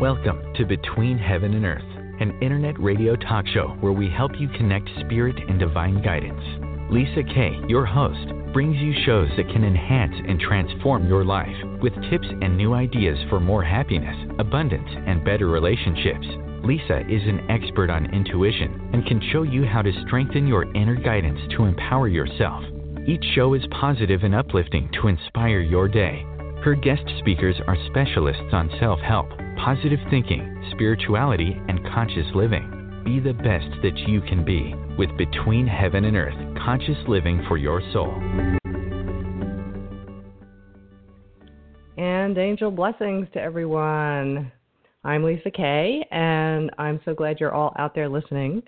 Welcome to Between Heaven and Earth, an internet radio talk show where we help you connect spirit and divine guidance. Lisa Kay, your host, brings you shows that can enhance and transform your life with tips and new ideas for more happiness, abundance, and better relationships. Lisa is an expert on intuition and can show you how to strengthen your inner guidance to empower yourself. Each show is positive and uplifting to inspire your day. Her guest speakers are specialists on self help, positive thinking, spirituality, and conscious living. Be the best that you can be with Between Heaven and Earth Conscious Living for Your Soul. And angel blessings to everyone. I'm Lisa Kay, and I'm so glad you're all out there listening.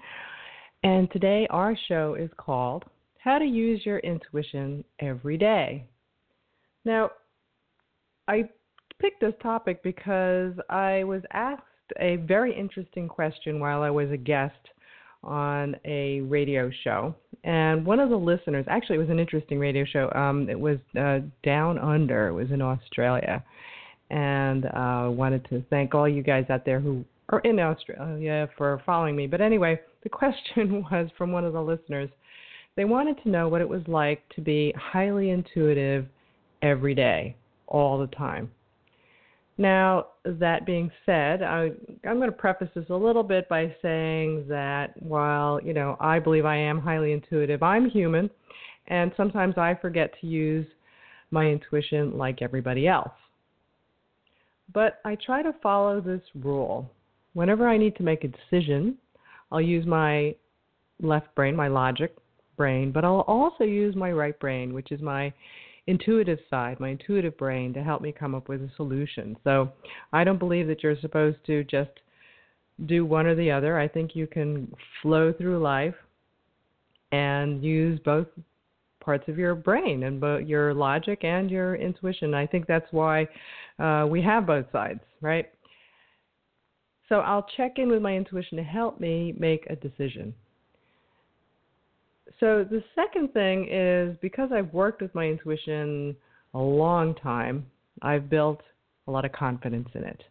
And today our show is called How to Use Your Intuition Every Day. Now, I picked this topic because I was asked a very interesting question while I was a guest on a radio show. And one of the listeners, actually, it was an interesting radio show. Um, it was uh, Down Under, it was in Australia. And I uh, wanted to thank all you guys out there who are in Australia for following me. But anyway, the question was from one of the listeners. They wanted to know what it was like to be highly intuitive every day all the time. Now, that being said, I, I'm going to preface this a little bit by saying that while, you know, I believe I am highly intuitive, I'm human, and sometimes I forget to use my intuition like everybody else. But I try to follow this rule. Whenever I need to make a decision, I'll use my left brain, my logic brain, but I'll also use my right brain, which is my intuitive side, my intuitive brain, to help me come up with a solution. So I don't believe that you're supposed to just do one or the other. I think you can flow through life and use both parts of your brain and both your logic and your intuition. I think that's why uh, we have both sides, right? So I'll check in with my intuition to help me make a decision. So the second thing is because I've worked with my intuition a long time, I've built a lot of confidence in it.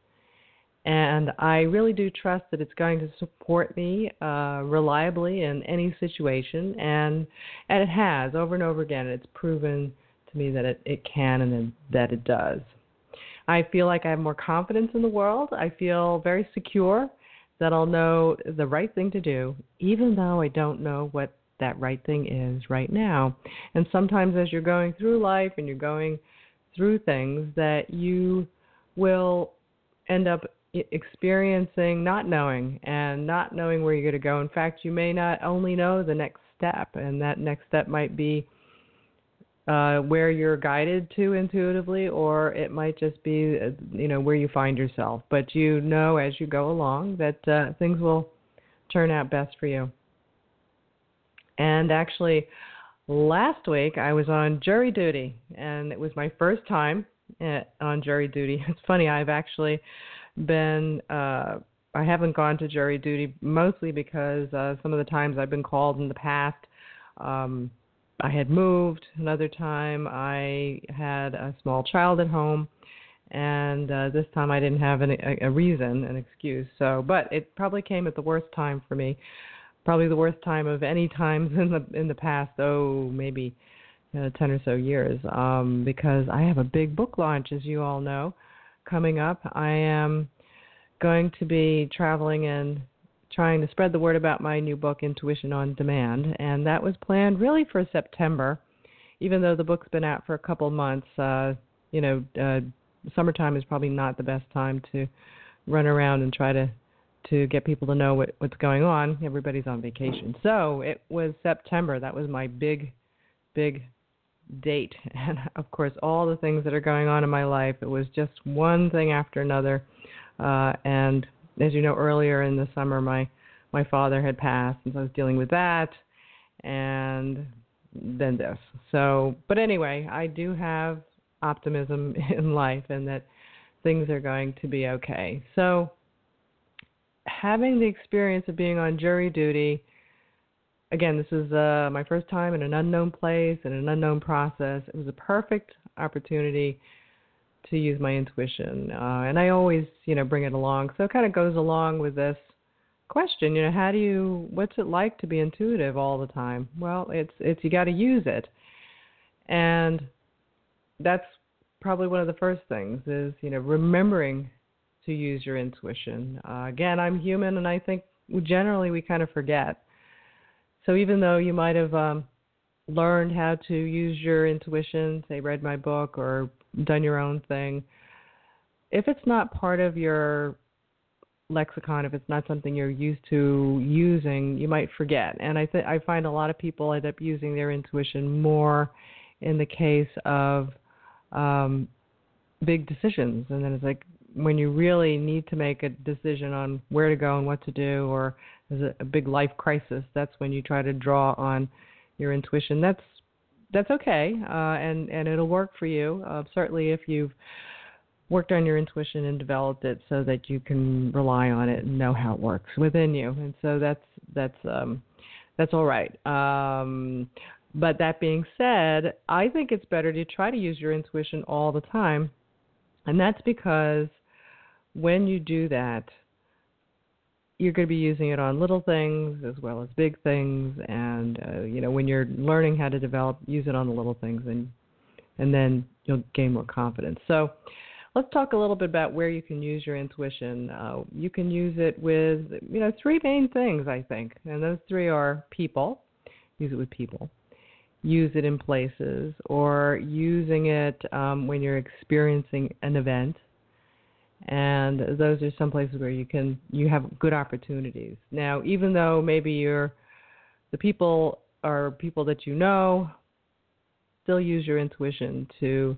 And I really do trust that it's going to support me uh, reliably in any situation, and and it has over and over again. It's proven to me that it, it can and that it does. I feel like I have more confidence in the world. I feel very secure that I'll know the right thing to do, even though I don't know what that right thing is right now. And sometimes as you're going through life and you're going through things that you will end up experiencing not knowing and not knowing where you're going to go. In fact, you may not only know the next step, and that next step might be uh, where you're guided to intuitively, or it might just be, uh, you know, where you find yourself. But you know as you go along that uh, things will turn out best for you. And actually, last week I was on jury duty, and it was my first time at, on jury duty. It's funny, I've actually been. Uh, I haven't gone to jury duty mostly because uh, some of the times I've been called in the past, um, I had moved. Another time I had a small child at home, and uh, this time I didn't have an, a, a reason, an excuse. So, but it probably came at the worst time for me probably the worst time of any times in the in the past. Oh, maybe uh, ten or so years. Um, because I have a big book launch, as you all know, coming up. I am going to be traveling and trying to spread the word about my new book, Intuition on Demand, and that was planned really for September. Even though the book's been out for a couple months, uh, you know, uh, summertime is probably not the best time to run around and try to to get people to know what, what's going on. Everybody's on vacation. So it was September. That was my big, big date. And of course, all the things that are going on in my life, it was just one thing after another. Uh, and as you know, earlier in the summer, my my father had passed, and so I was dealing with that, and then this. So, but anyway, I do have optimism in life, and that things are going to be okay. So having the experience of being on jury duty, again, this is uh, my first time in an unknown place and an unknown process. It was a perfect opportunity to use my intuition, uh, and I always, you know, bring it along. So it kind of goes along with this question. You know, how do you? What's it like to be intuitive all the time? Well, it's it's you got to use it, and that's probably one of the first things is you know remembering to use your intuition. Uh, again, I'm human, and I think generally we kind of forget. So even though you might have um, learned how to use your intuition, say read my book or done your own thing, if it's not part of your lexicon, if it's not something you're used to using, you might forget. And I th- I find a lot of people end up using their intuition more in the case of um, big decisions, and then it's like when you really need to make a decision on where to go and what to do, or there's a, big life crisis, that's when you try to draw on your intuition. That's that's okay, uh, and and it'll work for you. Uh, certainly, if you've worked on your intuition and developed it so that you can rely on it and know how it works within you. And so that's that's um, that's all right. Um, but that being said, I think it's better to try to use your intuition all the time, and that's because when you do that, you're going to be using it on little things as well as big things. And uh, you know when you're learning how to develop use it on the little things and and then you'll gain more confidence. So let's talk a little bit about where you can use your intuition. Uh, you can use it with you know three main things i think. And those three are people. Use it with people. Use it in places or using it um, when you're experiencing an event and those are some places where you can you have good opportunities. Now, even though maybe you're the people are people that you know, still use your intuition to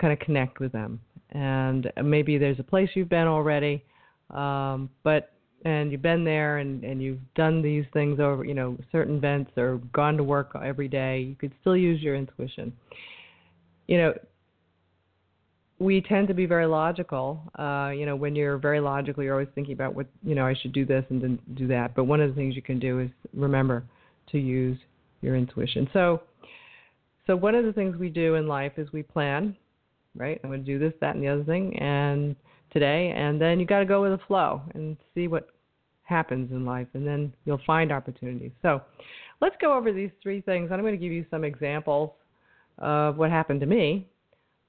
kind of connect with them. And maybe there's a place you've been already, um, but and you've been there and and you've done these things over you know certain events or gone to work every day. You could still use your intuition. You know, we tend to be very logical. Uh, you know, when you're very logical, you're always thinking about what you know. I should do this and then do that. But one of the things you can do is remember to use your intuition. So, so one of the things we do in life is we plan. Right, I'm going to do this, that, and the other thing, and today, and then you got to go with the flow and see what happens in life, and then you'll find opportunities. So, let's go over these three things. I'm going to give you some examples of what happened to me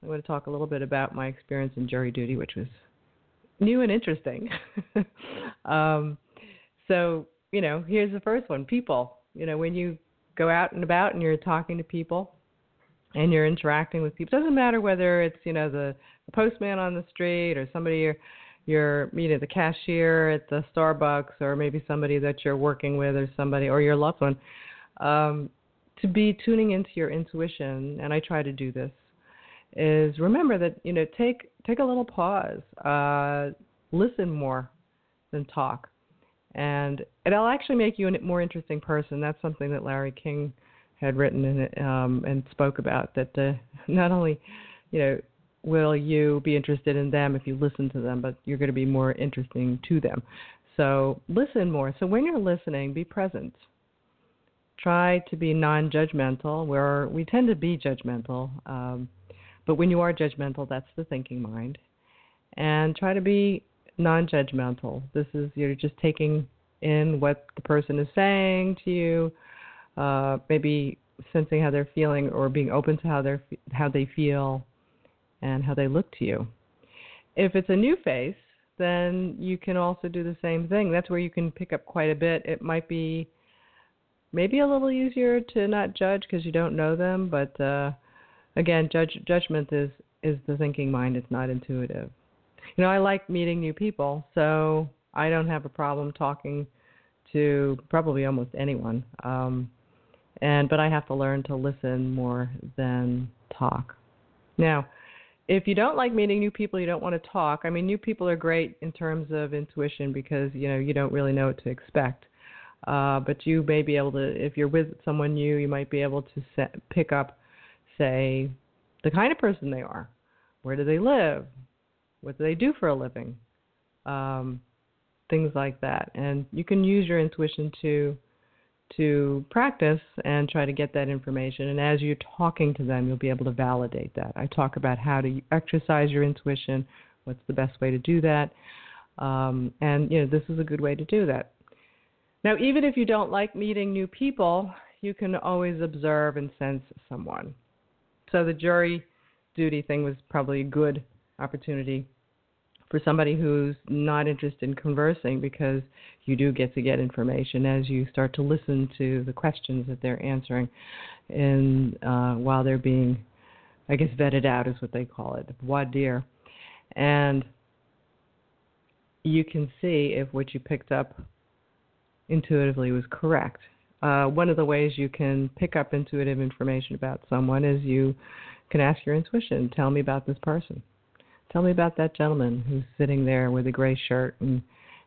I'm going to talk a little bit about my experience in jury duty, which was new and interesting. um, so, you know, here's the first one people. You know, when you go out and about and you're talking to people and you're interacting with people, it doesn't matter whether it's, you know, the, the postman on the street or somebody you're, you're you know the cashier at the Starbucks or maybe somebody that you're working with or somebody or your loved one um, to be tuning into your intuition and I try to do this is remember that you know take take a little pause, uh, listen more than talk, and it'll actually make you a more interesting person. That's something that Larry King had written and um, and spoke about. That uh, not only you know will you be interested in them if you listen to them, but you're going to be more interesting to them. So listen more. So when you're listening, be present. Try to be non-judgmental. Where we tend to be judgmental. Um, but when you are judgmental, that's the thinking mind. And try to be non judgmental. This is you're just taking in what the person is saying to you, uh, maybe sensing how they're feeling or being open to how they're how they feel and how they look to you. If it's a new face, then you can also do the same thing. That's where you can pick up quite a bit. It might be maybe a little easier to not judge because you don't know them, but uh, again, judge, judgment is is the thinking mind. It's not intuitive. You know, I like meeting new people, so I don't have a problem talking to probably almost anyone. Um, and but I have to learn to listen more than talk. Now, if you don't like meeting new people, you don't want to talk. I mean, new people are great in terms of intuition because you know you don't really know what to expect. Uh, but you may be able to, if you're with someone new, you might be able to set, pick up say the kind of person they are. Where do they live? What do they do for a living? Um, things like that. And you can use your intuition to to practice and try to get that information. And as you're talking to them, you'll be able to validate that. I talk about how to exercise your intuition, what's the best way to do that. Um, and, you know, this is a good way to do that. Now, even if you don't like meeting new people, you can always observe and sense someone. So the jury duty thing was probably a good opportunity for somebody who's not interested in conversing because you do get to get information as you start to listen to the questions that they're answering and uh, while they're being I guess vetted out is what they call it, voir dire. And you can see if what you picked up intuitively was correct. Uh, one of the ways you can pick up intuitive information about someone is you can ask your intuition, tell me about this person. Tell me about that gentleman who's sitting there with a gray shirt and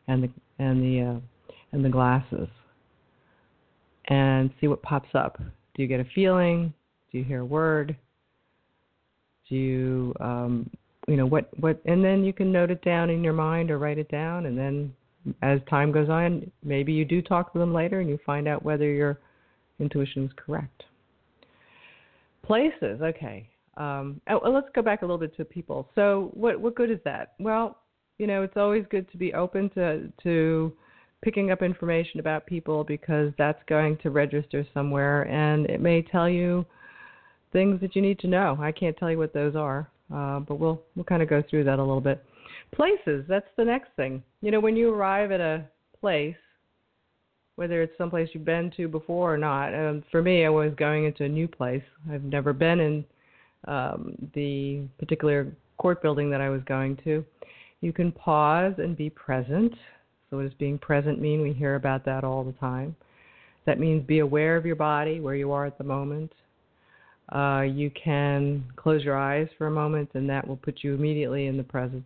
and the and the uh, and the glasses, and see what pops up. Do you get a feeling? Do you hear a word? Do you um, you know what what? And then you can note it down in your mind or write it down, and then as time goes on, maybe you do talk to them later and you find out whether your intuition is correct. Places, okay. Um, oh, let's go back a little bit to people. So, what what good is that? Well, you know, it's always good to be open to to picking up information about people because that's going to register somewhere, and it may tell you things that you need to know. I can't tell you what those are, uh, but we'll we'll kind of go through that a little bit. Places, that's the next thing. You know, when you arrive at a place, whether it's someplace you've been to before or not. Um, for me, I was going into a new place. I've never been in um, the particular court building that I was going to. You can pause and be present. So, what does being present mean? We hear about that all the time. That means be aware of your body, where you are at the moment. Uh, you can close your eyes for a moment, and that will put you immediately in the present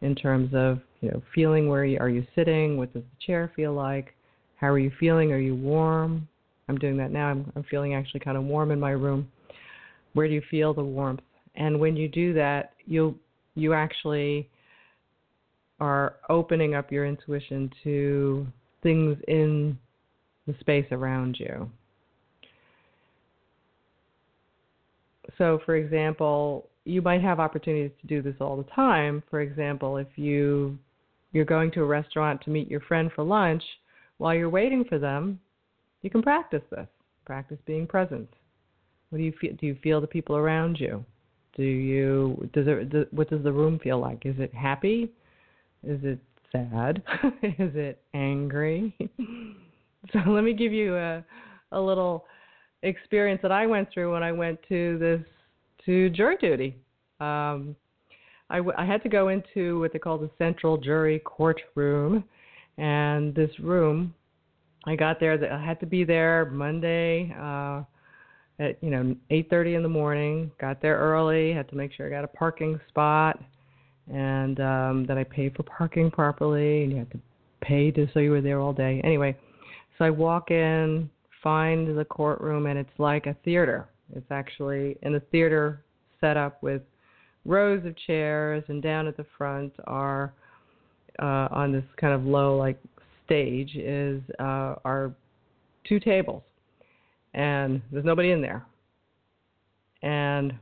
in terms of you know feeling where you are you sitting, what does the chair feel like, how are you feeling, are you warm? I'm doing that now. I'm, I'm feeling actually kind of warm in my room. Where do you feel the warmth? And when you do that, you you actually are opening up your intuition to things in the space around you. So, for example, you might have opportunities to do this all the time. For example, if you you're going to a restaurant to meet your friend for lunch, while you're waiting for them, you can practice this. Practice being present. What do you feel? Do you feel the people around you? Do you? Does it? Does, what does the room feel like? Is it happy? Is it sad? Is it angry? so let me give you a a little experience that I went through when I went to this to jury duty. Um, I, w- I had to go into what they call the central jury courtroom, and this room, I got there. I had to be there Monday. Uh, at you know 8:30 in the morning. Got there early. Had to make sure I got a parking spot, and um, that I paid for parking properly. And you had to pay to so you were there all day. Anyway, so I walk in, find the courtroom, and it's like a theater. It's actually in a theater set up with rows of chairs, and down at the front are uh, on this kind of low like stage is uh, are two tables and there's nobody in there. And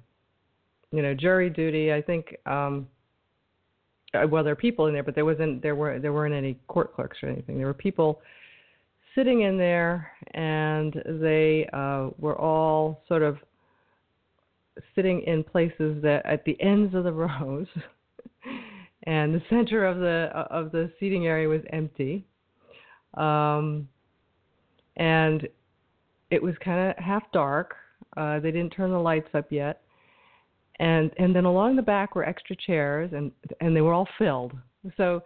you know, jury duty. I think um, uh, well, there are people in there, but there wasn't there were there weren't any court clerks or anything. There were people sitting in there, and they uh, were all sort of sitting in places that at the ends of the rows, and the center of the of the seating area was empty. Um, and it was kind of half dark. Uh, they didn't turn the lights up yet, and and then along the back were extra chairs, and and they were all filled. So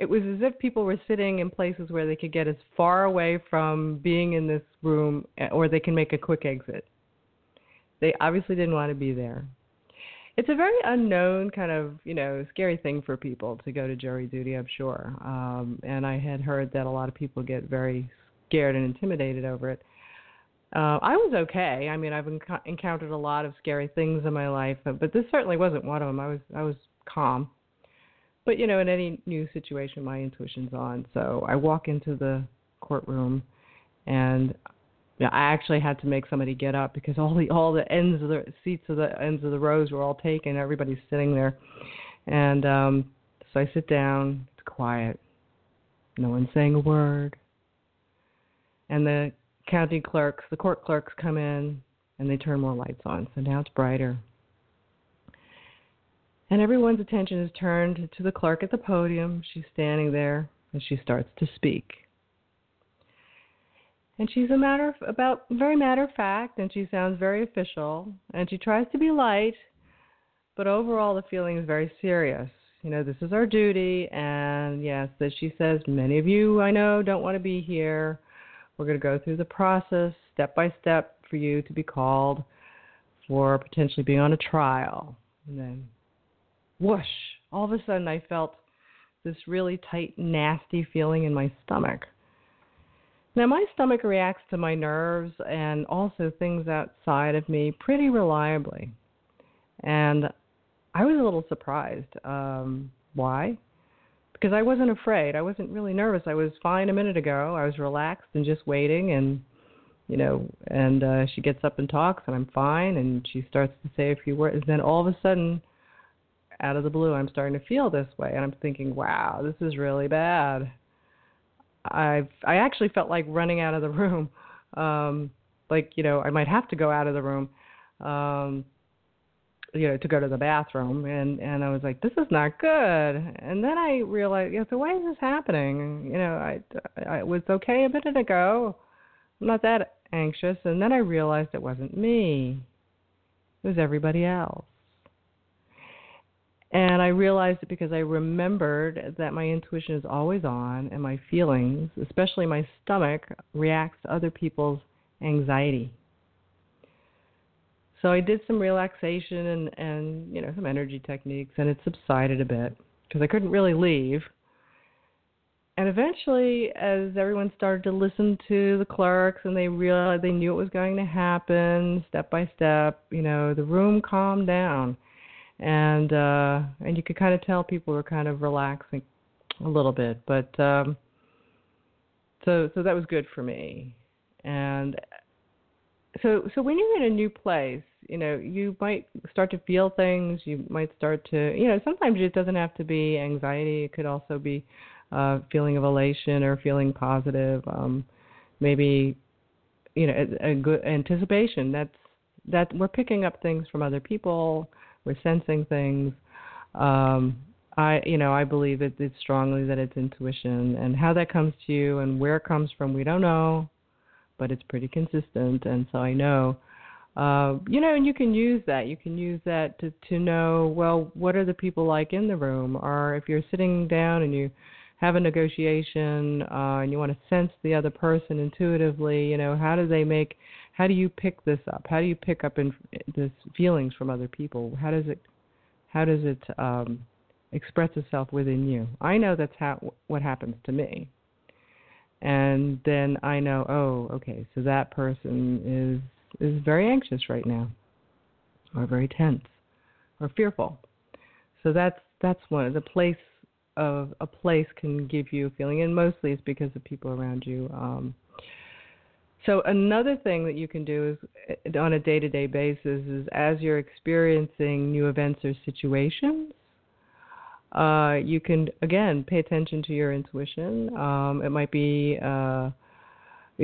it was as if people were sitting in places where they could get as far away from being in this room, eh, or they can make a quick exit. They obviously didn't want to be there. It's a very unknown kind of, you know, scary thing for people to go to jury duty. I'm sure, um, and I had heard that a lot of people get very scared and intimidated over it. Uh, I was okay. I mean, I've enc- encountered a lot of scary things in my life, but, but this certainly wasn't one of them. I was I was calm. But you know, in any new situation, my intuition's on. So I walk into the courtroom, and I actually had to make somebody get up because all the all the ends of the seats of the ends of the rows were all taken. Everybody's sitting there, and um, so I sit down. It's quiet. No one's saying a word. And the county clerks, the court clerks come in and they turn more lights on. So now it's brighter. And everyone's attention is turned to the clerk at the podium. She's standing there and she starts to speak. And she's a matter of, about very matter of fact and she sounds very official and she tries to be light but overall the feeling is very serious. You know this is our duty and yes that she says many of you i know don't want to be here. We're going to go through the process step by step for you to be called for potentially being on a trial. And then whoosh all of a sudden i felt this really tight nasty feeling in my stomach now, my stomach reacts to my nerves and also things outside of me pretty reliably. And I was a little surprised. Um, why? Because I wasn't afraid. I wasn't really nervous. I was fine a minute ago. I was relaxed and just waiting. And, you know, and uh, she gets up and talks, and I'm fine. And she starts to say a few words. And then all of a sudden, out of the blue, I'm starting to feel this way. And I'm thinking, wow, this is really bad I've I actually felt like running out of the room. Um, like you know, I might have to go out of the room. Um, you know, to go to the bathroom, and and I was like, this is not good. And then I realized, know, so why is this happening? You know, I I was okay a minute ago. I'm not that anxious, and then I realized it wasn't me. It was everybody else. And I realized it because I remembered that my intuition is always on and my feelings, especially my stomach, reacts to other people's anxiety. So I did some relaxation and, and you know some energy techniques and it subsided a bit because I couldn't really leave. And eventually, as everyone started to listen to the clerks and they realized they knew it was going to happen step by step, you know, the room calmed down and uh and you could kind of tell people were kind of relaxing a little bit but um so so that was good for me. And so so when you're in a new place you know you might start to feel things you might start to you know sometimes it doesn't have to be anxiety it could also be uh feeling of elation or feeling positive um maybe you know a, a good anticipation. That's that we're picking up things from other people we're sensing things. Um, I, you know, I believe it, it's strongly that it's intuition, and how that comes to you and where it comes from, we don't know, but it's pretty consistent, and so I know. Uh, you know, and you can use that. You can use that to to know well what are the people like in the room, or if you're sitting down and you have a negotiation uh, and you want to sense the other person intuitively, you know, how do they make how do you pick this up? How do you pick up in this feelings from other people? How does it how does it um, express itself within you? I know that's how what happens to me, and then I know, oh, okay, so that person is is very anxious right now, or very tense, or fearful. So that's that's one of the place of a place can give you a feeling, and mostly it's because of people around you. Um, so another thing that you can do is uh, on a day-to-day basis is as you're experiencing new events or situations, uh, you can again pay attention to your intuition. Um, it might be uh,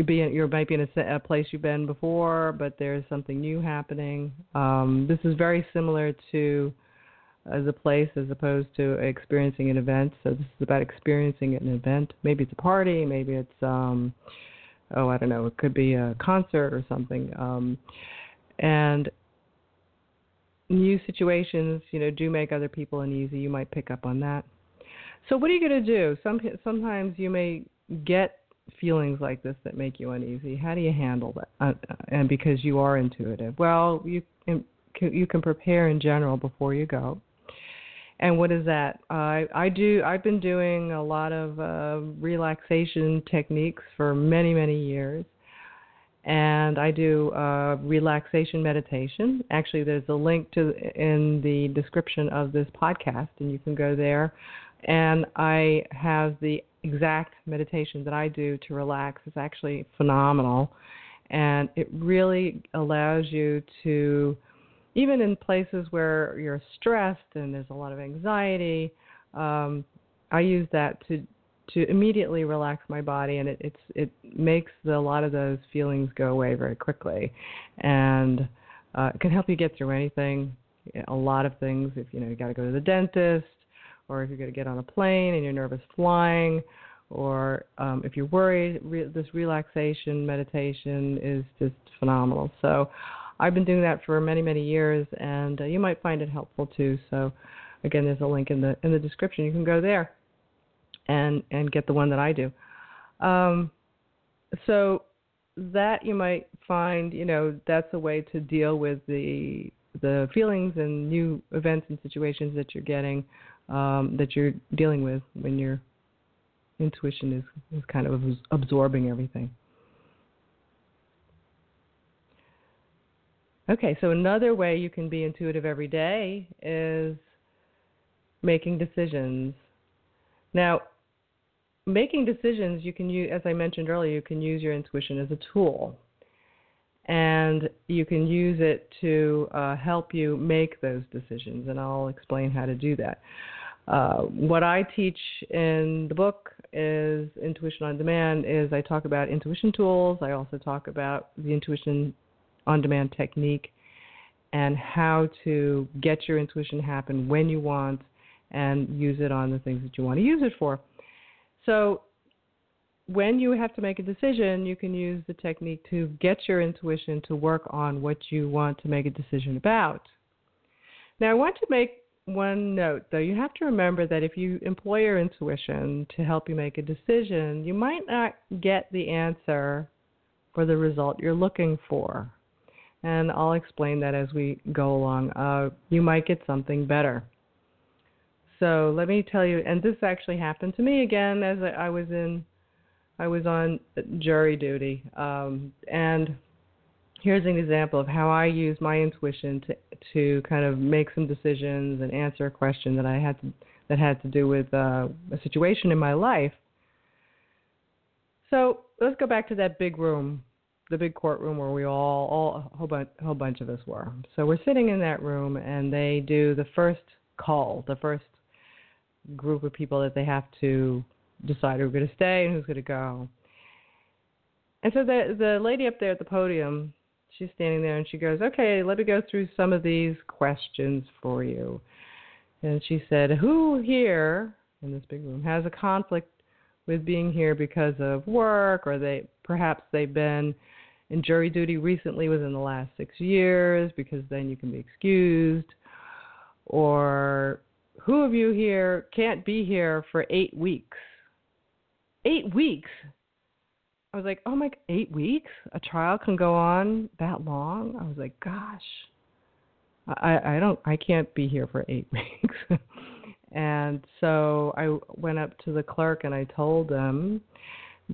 be you might be in a, a, place you've been before, but there's something new happening. Um, this is very similar to as a place as opposed to experiencing an event. So this is about experiencing an event. Maybe it's a party, maybe it's um, oh, I don't know, it could be a concert or something. Um, and new situations, you know, do make other people uneasy. You might pick up on that. So what are you going to do? Some sometimes you may get feelings like this that make you uneasy. How do you handle that? Uh, and because you are intuitive, well, you can, you can prepare in general before you go. And what is that? I I do. I've been doing a lot of uh, relaxation techniques for many many years, and I do uh, relaxation meditation. Actually, there's a link to in the description of this podcast, and you can go there. And I have the exact meditation that I do to relax. It's actually phenomenal. And it really allows you to, even in places where you're stressed and there's a lot of anxiety, um, I use that to to immediately relax my body, and it it's it makes the, a lot of those feelings go away very quickly, and uh, it can help you get through anything, a lot of things. If you know you got to go to the dentist, or if you're going to get on a plane and you're nervous flying, or um, if you're worried, re- this relaxation meditation is just phenomenal. So I've been doing that for many many years, and uh, you might find it helpful too. So again, there's a link in the in the description. You can go there and and get the one that I do. Um, so that you might find, you know, that's a way to deal with the the feelings and new events and situations that you're getting um, that you're dealing with when your intuition is, is kind of absorbing everything. Okay, so another way you can be intuitive every day is making decisions. Now, making decisions, you can use, as I mentioned earlier, you can use your intuition as a tool. And you can use it to uh, help you make those decisions, and I'll explain how to do that. Uh, what I teach in the book is Intuition on Demand. Is I talk about intuition tools. I also talk about the Intuition on Demand technique and how to get your intuition happen when you want and use it on the things that you want to use it for. So when you have to make a decision, you can use the technique to get your intuition to work on what you want to make a decision about. Now, I want to make one note, though. You have to remember that if you employ your intuition to help you make a decision, you might not get the answer or the result you're looking for. And I'll explain that as we go along. Uh, you might get something better. So let me tell you, and this actually happened to me again as I was in, I was on jury duty, um, and here's an example of how I use my intuition to to kind of make some decisions and answer a question that I had to that had to do with uh, a situation in my life. So let's go back to that big room, the big courtroom where we all, all a whole bunch, whole bunch of us were. So we're sitting in that room, and they do the first call, the first group of people that they have to decide who's going to stay and who's going to go. And so the the lady up there at the podium, she's standing there and she goes, "Okay, let me go through some of these questions for you." And she said, "Who here in this big room has a conflict with being here because of work, or they perhaps they've been in jury duty recently within the last six years because then you can be excused, or who of you here can't be here for eight weeks? Eight weeks? I was like, oh my, eight weeks? A trial can go on that long? I was like, gosh, I, I don't, I can't be here for eight weeks. and so I went up to the clerk and I told them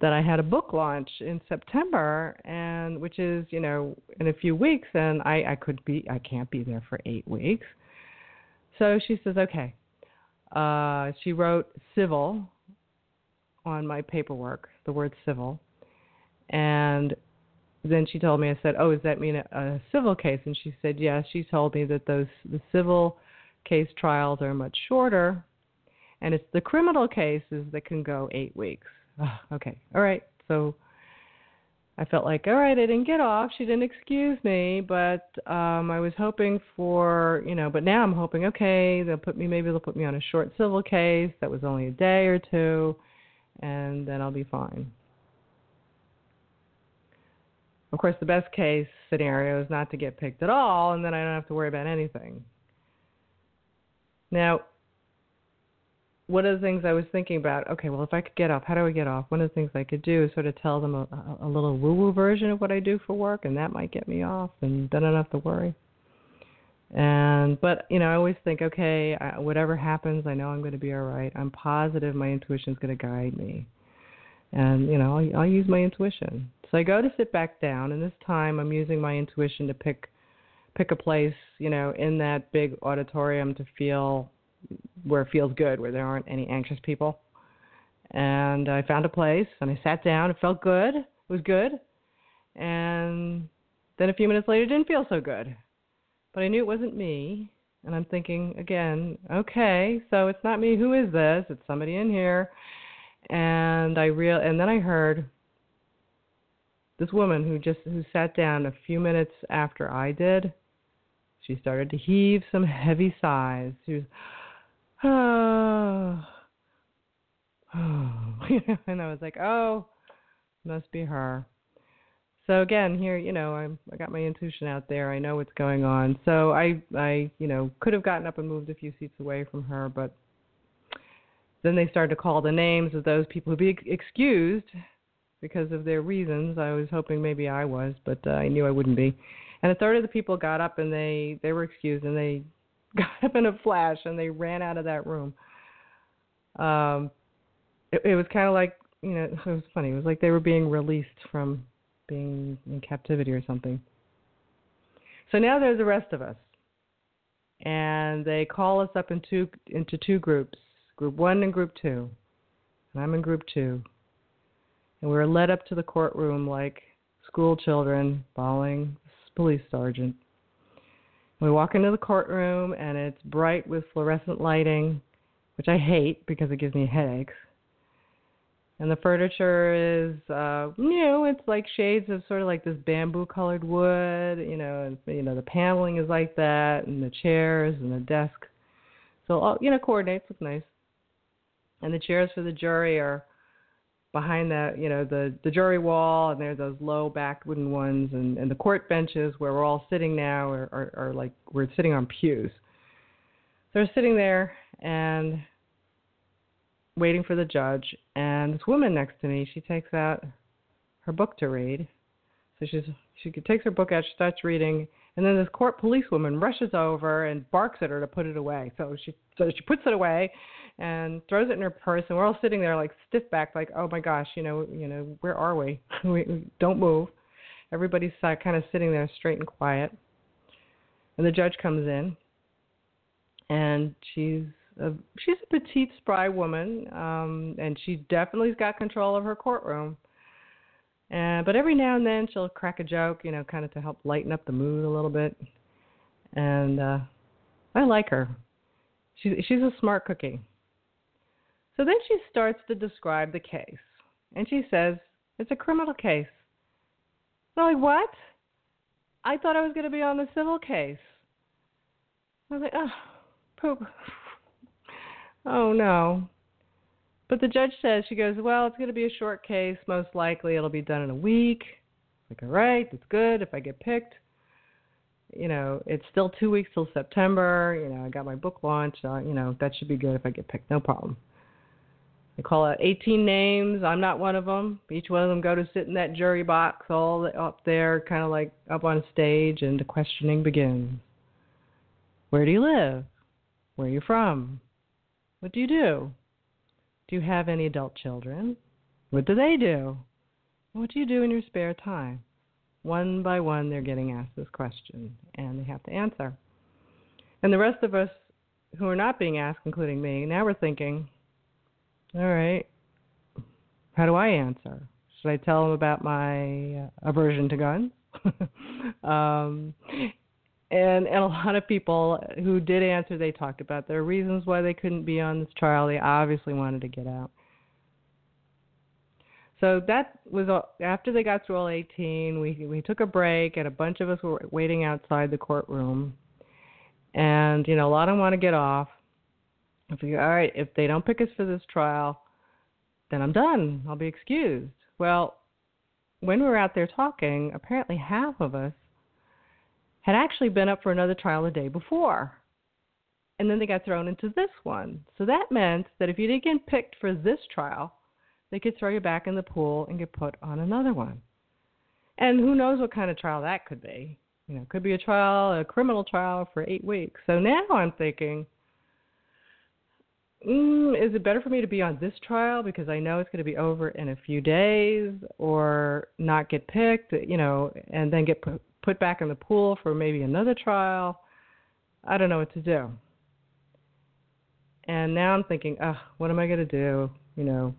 that I had a book launch in September, and which is, you know, in a few weeks, and I, I could be, I can't be there for eight weeks. So she says, okay. Uh, she wrote civil on my paperwork, the word civil. And then she told me, I said, oh, does that mean a, a civil case? And she said, yes. She told me that those the civil case trials are much shorter, and it's the criminal cases that can go eight weeks. Oh, okay, all right. So I felt like, all right, I didn't get off. She didn't excuse me, but um I was hoping for, you know, but now I'm hoping, okay, they'll put me maybe they'll put me on a short civil case that was only a day or two and then I'll be fine. Of course, the best case scenario is not to get picked at all and then I don't have to worry about anything. Now, one of the things I was thinking about, okay, well, if I could get off, how do I get off? One of the things I could do is sort of tell them a, a little woo woo version of what I do for work, and that might get me off, and then I don't have to worry. And, but, you know, I always think, okay, I, whatever happens, I know I'm going to be all right. I'm positive my intuition is going to guide me. And, you know, I'll, I'll use my intuition. So I go to sit back down, and this time I'm using my intuition to pick pick a place, you know, in that big auditorium to feel where it feels good, where there aren't any anxious people. And I found a place and I sat down. It felt good. It was good. And then a few minutes later, it didn't feel so good. But I knew it wasn't me. And I'm thinking again, okay, so it's not me. Who is this? It's somebody in here. And I real and then I heard this woman who just who sat down a few minutes after I did. She started to heave some heavy sighs. She was, oh, and I was like, oh, must be her. So again, here, you know, I'm I got my intuition out there. I know what's going on. So I I, you know, could have gotten up and moved a few seats away from her, but then they started to call the names of those people who'd be excused because of their reasons. I was hoping maybe I was, but uh, I knew I wouldn't be. And a third of the people got up and they they were excused and they got up in a flash and they ran out of that room. Um, it, it was kind of like you know it was funny. It was like they were being released from being in captivity or something. So now there's the rest of us, and they call us up into into two groups, group one and group two, and I'm in group two and we were led up to the courtroom like school children following police sergeant. We walk into the courtroom and it's bright with fluorescent lighting, which I hate because it gives me headaches. And the furniture is uh new, it's like shades of sort of like this bamboo colored wood, you know, and you know, the paneling is like that and the chairs and the desk. So all you know, coordinates look nice. And the chairs for the jury are behind that, you know, the the jury wall, and there's those low backed wooden ones, and and the court benches where we're all sitting now are, are, are like we're sitting on pews. So we're sitting there and waiting for the judge, and this woman next to me, she takes out her book to read. So she's she takes her book out, she starts reading, and then this court policewoman rushes over and barks at her to put it away. So she so she puts it away, and throws it in her purse and we're all sitting there like stiff back like oh my gosh you know you know where are we, we don't move. Everybody's uh, kind of sitting there straight and quiet. And the judge comes in and she's a she's a petite spry woman um and she definitely's got control of her courtroom. And but every now and then she'll crack a joke you know kind of to help lighten up the mood a little bit. And uh i like her. She's she's a smart cookie so then she starts to describe the case. And she says, it's a criminal case. I'm like, what? I thought I was going to be on the civil case. I was like, oh, poop. oh, no. But the judge says, she goes, well, it's going to be a short case. Most likely it'll be done in a week. I'm like, all right, that's good if I get picked. You know, it's still two weeks till September. You know, I got my book launch. Uh, you know, that should be good if I get picked. No problem. They call it 18 names. I'm not one of them. Each one of them go to sit in that jury box all up there, kind of like up on stage, and the questioning begins. Where do you live? Where are you from? What do you do? Do you have any adult children? What do they do? What do you do in your spare time? One by one, they're getting asked this question, and they have to answer. And the rest of us who are not being asked, including me, now we're thinking, all right. How do I answer? Should I tell them about my uh, aversion to guns? um, and and a lot of people who did answer, they talked about their reasons why they couldn't be on this trial. They obviously wanted to get out. So that was after they got through all 18. We we took a break, and a bunch of us were waiting outside the courtroom. And you know, a lot of them want to get off. I figure, all right, if they don't pick us for this trial, then I'm done. I'll be excused. Well, when we were out there talking, apparently half of us had actually been up for another trial the day before. And then they got thrown into this one. So that meant that if you didn't get picked for this trial, they could throw you back in the pool and get put on another one. And who knows what kind of trial that could be. You know, it could be a trial, a criminal trial for eight weeks. So now I'm thinking, mm, is it better for me to be on this trial because I know it's going to be over in a few days, or not get picked, you know, and then get put, put back in the pool for maybe another trial? I don't know what to do. And now I'm thinking, oh, what am I going to do? You know,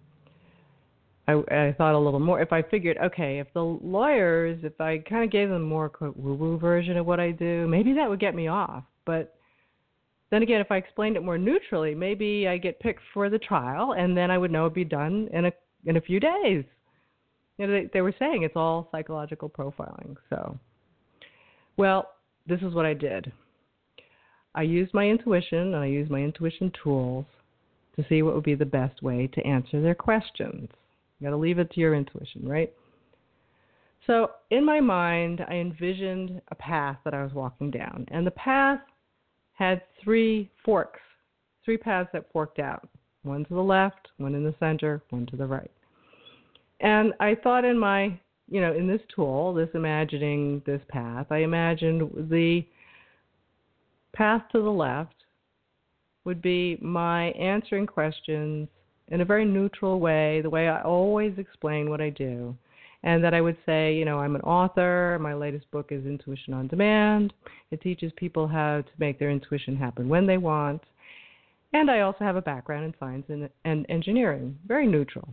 I, I thought a little more. If I figured, okay, if the lawyers, if I kind of gave them more quote woo woo version of what I do, maybe that would get me off. But then again, if I explained it more neutrally, maybe I get picked for the trial, and then I would know it'd be done in a in a few days. You know, they, they were saying it's all psychological profiling. So, well, this is what I did. I used my intuition and I used my intuition tools to see what would be the best way to answer their questions. You got to leave it to your intuition, right? So, in my mind, I envisioned a path that I was walking down, and the path had three forks, three paths that forked out one to the left, one in the center, one to the right. And I thought in my, you know, in this tool, this imagining this path, I imagined the path to the left would be my answering questions in a very neutral way, the way I always explain what I do. And that I would say, you know, I'm an author. My latest book is Intuition on Demand. It teaches people how to make their intuition happen when they want. And I also have a background in science and, and engineering, very neutral.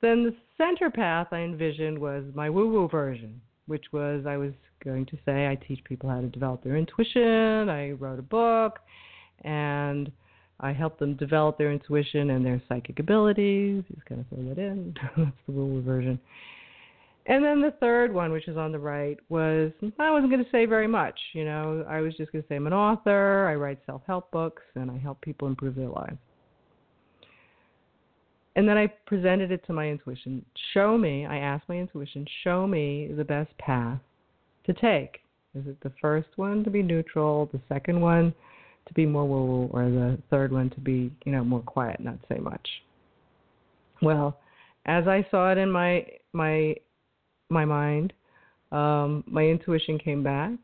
Then the center path I envisioned was my woo woo version, which was I was going to say I teach people how to develop their intuition. I wrote a book and I help them develop their intuition and their psychic abilities. Just kind of throw that in. That's the woo version. And then the third one, which is on the right, was I wasn't going to say very much. You know, I was just going to say I'm an author. I write self-help books, and I help people improve their lives. And then I presented it to my intuition. Show me, I asked my intuition, show me the best path to take. Is it the first one to be neutral, the second one to be more woo woo, or the third one to be, you know, more quiet, not say much? Well, as I saw it in my my my mind, um, my intuition came back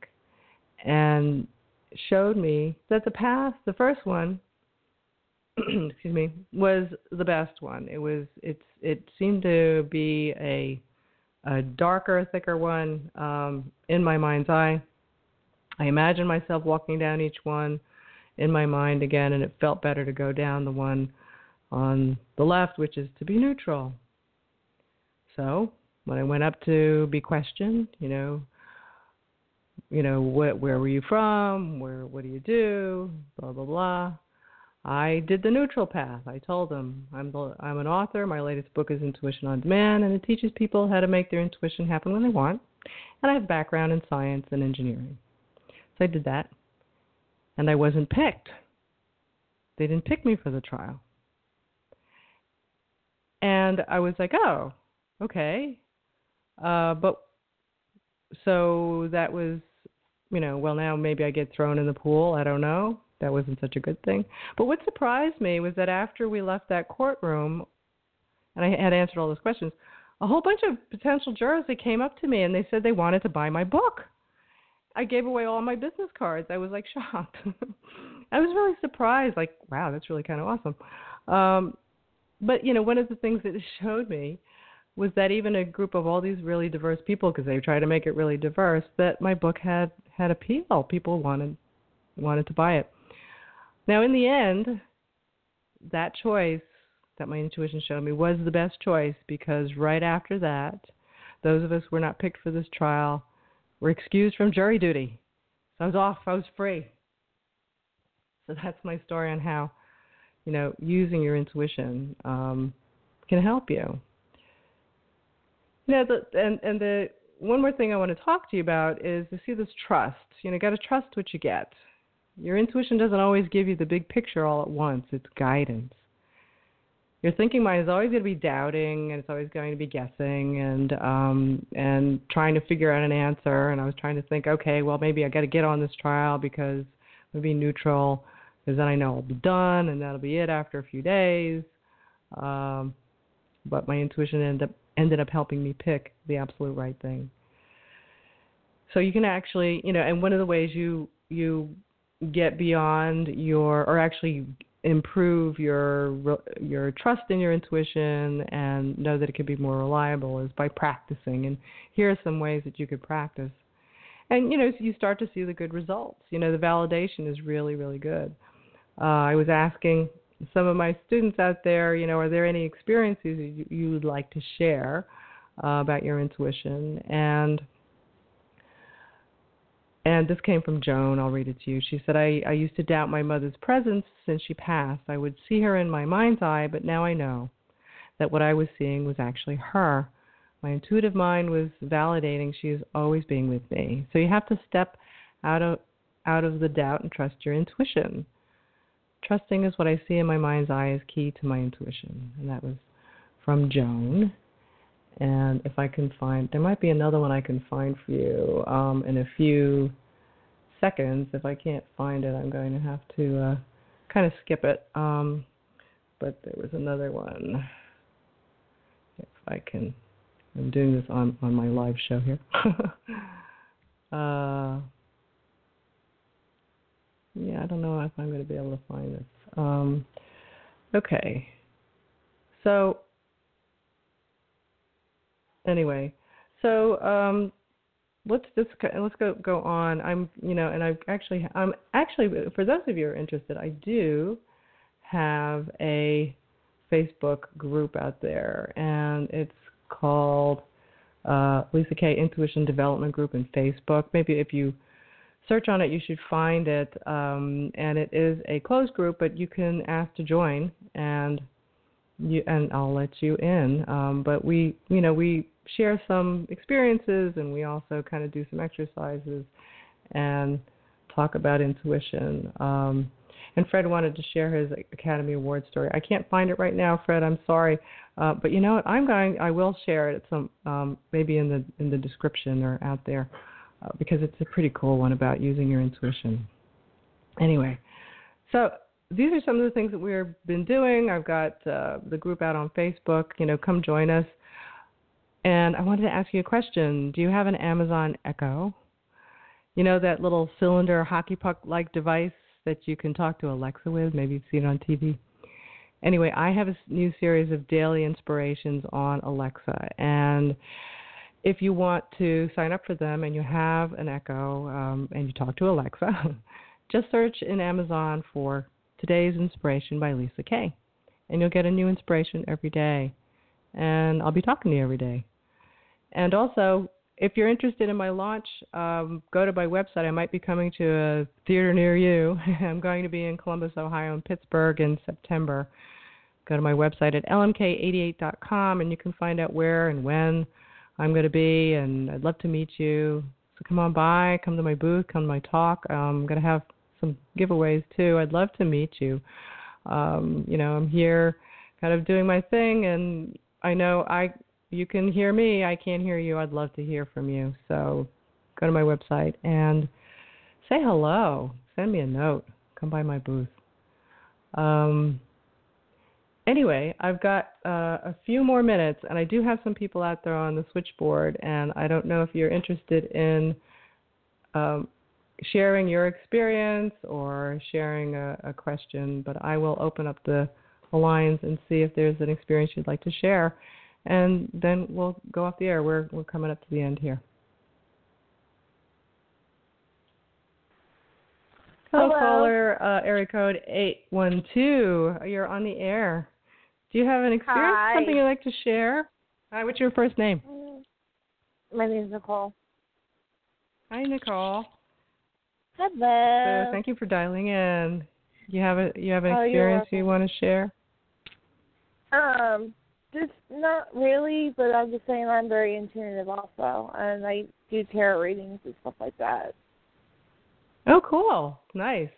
and showed me that the path, the first one, excuse me, was the best one. It was it's it seemed to be a a darker, thicker one um, in my mind's eye. I imagined myself walking down each one in my mind again, and it felt better to go down the one on the left, which is to be neutral. So when I went up to be questioned, you know, you know, what, where were you from? Where, what do you do? Blah blah blah. I did the neutral path. I told them I'm the, I'm an author. My latest book is Intuition on Demand, and it teaches people how to make their intuition happen when they want. And I have background in science and engineering, so I did that. And I wasn't picked. They didn't pick me for the trial. And I was like, oh, okay. Uh, but so that was, you know, well now maybe I get thrown in the pool. I don't know that wasn't such a good thing. But what surprised me was that after we left that courtroom, and I had answered all those questions, a whole bunch of potential jurors they came up to me and they said they wanted to buy my book. I gave away all my business cards. I was like shocked. I was really surprised. Like, wow, that's really kind of awesome. Um, but you know, one of the things that it showed me was that even a group of all these really diverse people, because they try to make it really diverse, that my book had had appeal. People wanted wanted to buy it. Now, in the end, that choice that my intuition showed me was the best choice because right after that, those of us who were not picked for this trial were excused from jury duty. So I was off, I was free. So that's my story on how, you know, using your intuition um, can help you. You know, the, and and the one more thing I want to talk to you about is to see this trust. You know, got to trust what you get. Your intuition doesn't always give you the big picture all at once, it's guidance. Your thinking mind is always going to be doubting and it's always going to be guessing and um and trying to figure out an answer and I was trying to think, okay, well maybe I got to get on this trial because it'll be neutral because then I know I'll be done and that'll be it after a few days. Um but my intuition ended up ended up helping me pick the absolute right thing. So you can actually, you know, and one of the ways you you get beyond your or actually improve your your trust in your intuition and know that it can be more reliable is by practicing. And here are some ways that you could practice. And you know you start to see the good results. You know the validation is really really good. Uh, I was asking some of my students out there, you know, are there any experiences you, you would like to share uh, about your intuition? And and this came from Joan. I'll read it to you. She said, I, I used to doubt my mother's presence since she passed. I would see her in my mind's eye, but now I know that what I was seeing was actually her. My intuitive mind was validating she is always being with me. So you have to step out of out of the doubt and trust your intuition. Trusting is what I see in my mind's eye is key to my intuition. And that was from Joan. And if I can find, there might be another one I can find for you um, in a few seconds. If I can't find it, I'm going to have to uh, kind of skip it. Um, but there was another one. If I can, I'm doing this on on my live show here. uh, yeah, I don't know if I'm going to be able to find this. Um, okay, so anyway, so um, let's just let's go go on. I'm you know, and I actually I'm actually for those of you who are interested, I do have a Facebook group out there, and it's called uh, Lisa K Intuition Development Group in Facebook. Maybe if you search on it, you should find it. Um, and it is a closed group, but you can ask to join, and you and I'll let you in. Um, but we, you know, we share some experiences and we also kind of do some exercises and talk about intuition. Um, and Fred wanted to share his Academy Award story. I can't find it right now, Fred. I'm sorry, uh, but you know what? I'm going. I will share it at some um, maybe in the in the description or out there uh, because it's a pretty cool one about using your intuition. Anyway, so these are some of the things that we've been doing. I've got uh, the group out on Facebook. You know, come join us. And I wanted to ask you a question. Do you have an Amazon Echo? You know that little cylinder hockey puck like device that you can talk to Alexa with? Maybe you've seen it on TV. Anyway, I have a new series of daily inspirations on Alexa. And if you want to sign up for them and you have an Echo um, and you talk to Alexa, just search in Amazon for Today's Inspiration by Lisa K. And you'll get a new inspiration every day. And I'll be talking to you every day. And also, if you're interested in my launch, um, go to my website. I might be coming to a theater near you. I'm going to be in Columbus, Ohio, and Pittsburgh in September. Go to my website at lmk88.com and you can find out where and when I'm going to be. And I'd love to meet you. So come on by, come to my booth, come to my talk. I'm going to have some giveaways too. I'd love to meet you. Um, you know, I'm here kind of doing my thing, and I know I you can hear me. I can't hear you. I'd love to hear from you. So go to my website and say hello. Send me a note. Come by my booth. Um, anyway, I've got uh, a few more minutes, and I do have some people out there on the switchboard, and I don't know if you're interested in um, sharing your experience or sharing a, a question, but I will open up the, lines and see if there's an experience you'd like to share and then we'll go off the air. We're we're coming up to the end here. Hello, Hello. caller, uh, area code eight one two. You're on the air. Do you have an experience? Hi. Something you'd like to share? Hi, what's your first name? My name is Nicole. Hi, Nicole. Hello. So thank you for dialing in. You have a you have an Oh, experience you want to share? Um, just not really, but I'm just saying I'm very intuitive also, and I do tarot readings and stuff like that. Oh, cool. Nice.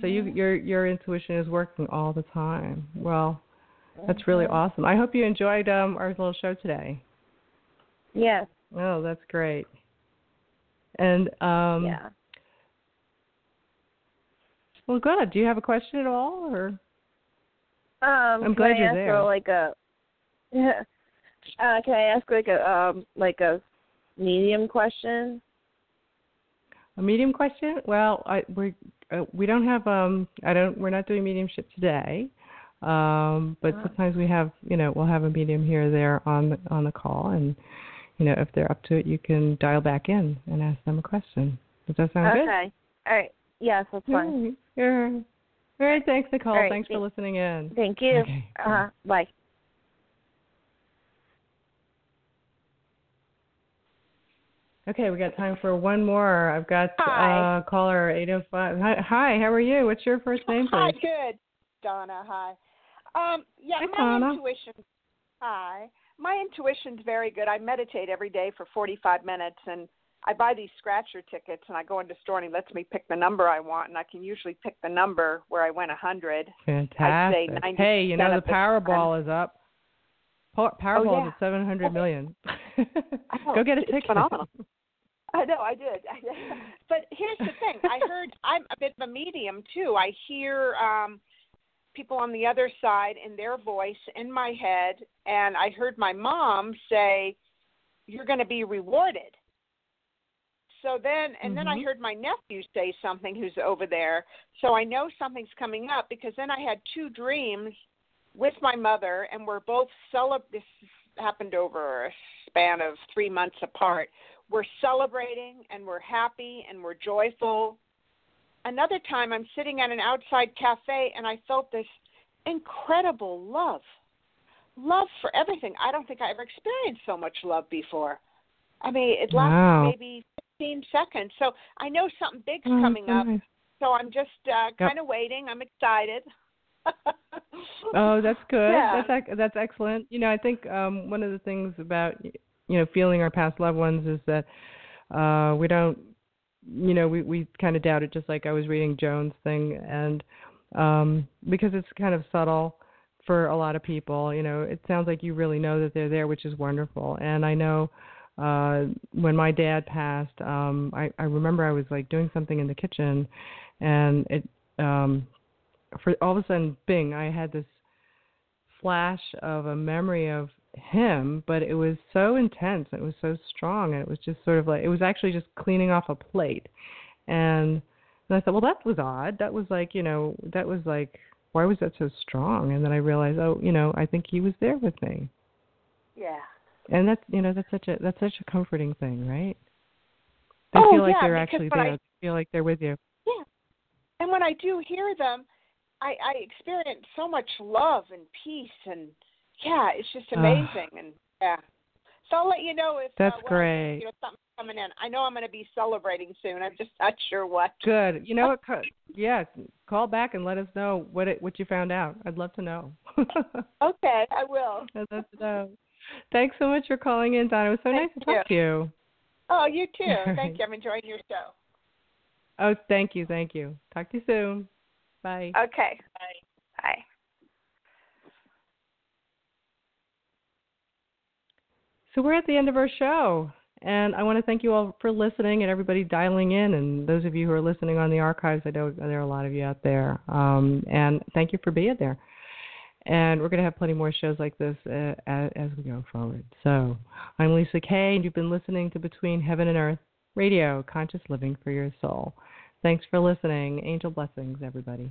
So you Mhm. your your intuition is working all the time. Well, that's really Mhm. awesome. I hope you enjoyed um our little show today. Yes. Oh, that's great. And um yeah. Well good. Do you have a question at all or Um, I'm glad I you're ask there. For like a, uh, can I ask like a um like a medium question? a medium question? Well, I we uh, we don't have um I don't we're not doing mediumship today. Um but Oh. sometimes we have, you know, we'll have a medium here or there on the on the call and you know, if they're up to it, you can dial back in and ask them a question. Does that sound good? okay. All right. Yes, that's fine. You're All right, thanks, Nicole. All right, thanks for listening in. Thank you. Okay. Uh-huh. Bye. Okay, we got time for one more. I've got Hi. uh caller 805. Hi, hi, how are you? What's your first name, please? Hi, good. Donna, hi. Um, yeah, Hi, my Donna. intuition. Hi. My intuition's very good. I meditate every day for 45 minutes, and I buy these scratcher tickets, and I go into store, and he lets me pick the number I want, and I can usually pick the number where I went a 100. Fantastic. 90% Hey, you know the Powerball is up. Powerball yeah. is at 700 million. know, Go get a ticket. phenomenal. I know, I did. but here's the thing. I heard I'm a bit of a medium too. I hear um people on the other side in their voice in my head and I heard my mom say you're going to be rewarded. So then and then I Mhm. heard my nephew say something who's over there. So I know something's coming up because then I had two dreams with my mother and we're both celeb this happened over a span of 3 months apart we're celebrating and we're happy and we're joyful. Another time, I'm sitting at an outside cafe and I felt this incredible love love for everything. I don't think I ever experienced so much love before. I mean, it lasted Wow. maybe 15 seconds. So I know something big's Oh, coming so up. nice. So I'm just uh, kind of waiting. I'm excited. Oh, that's good. Yeah. That's that's excellent. You know, I think um one of the things about you know feeling our past loved ones is that uh we don't you know we we kind of doubt it just like I was reading Joan's thing and um because it's kind of subtle for a lot of people, you know, it sounds like you really know that they're there, which is wonderful. And I know uh when my dad passed, um I I remember I was like doing something in the kitchen and it um for all of a sudden bing i had this flash of a memory of him but it was so intense it was so strong and it was just sort of like it was actually just cleaning off a plate. And and i thought well that was odd. That was like you know that was like why was that so strong? And then i realized oh you know i think he was there with me. Yeah. And that's you know that's such a that's such a comforting thing right they Oh, feel like yeah, they're actually when I- they feel like they're with you Yeah. And when I do hear them, I, I experience so much love and peace and yeah, it's just amazing and yeah. So I'll let you know if That's uh, great. you know something's coming in. I know I'm going to be celebrating soon. I'm just not sure what. Good. You know what? Yeah, call back and let us know what it what you found out. I'd love to know. Okay, I will. I'd love to know. Thanks so much for calling in, Donna. It was so Thank nice to talk to you. Oh, you too. All right. Thank you. I'm enjoying your show. Oh, thank you, thank you. Talk to you soon. Bye. Okay. Bye. Bye. So we're at the end of our show, and I want to thank you all for listening and everybody dialing in, and those of you who are listening on the archives. I know there are a lot of you out there, um, and thank you for being there. And we're going to have plenty more shows like this uh, as, as we go forward. So I'm Lisa K, and you've been listening to Between Heaven and Earth Radio, conscious living for your soul. Thanks for listening. Angel blessings, everybody.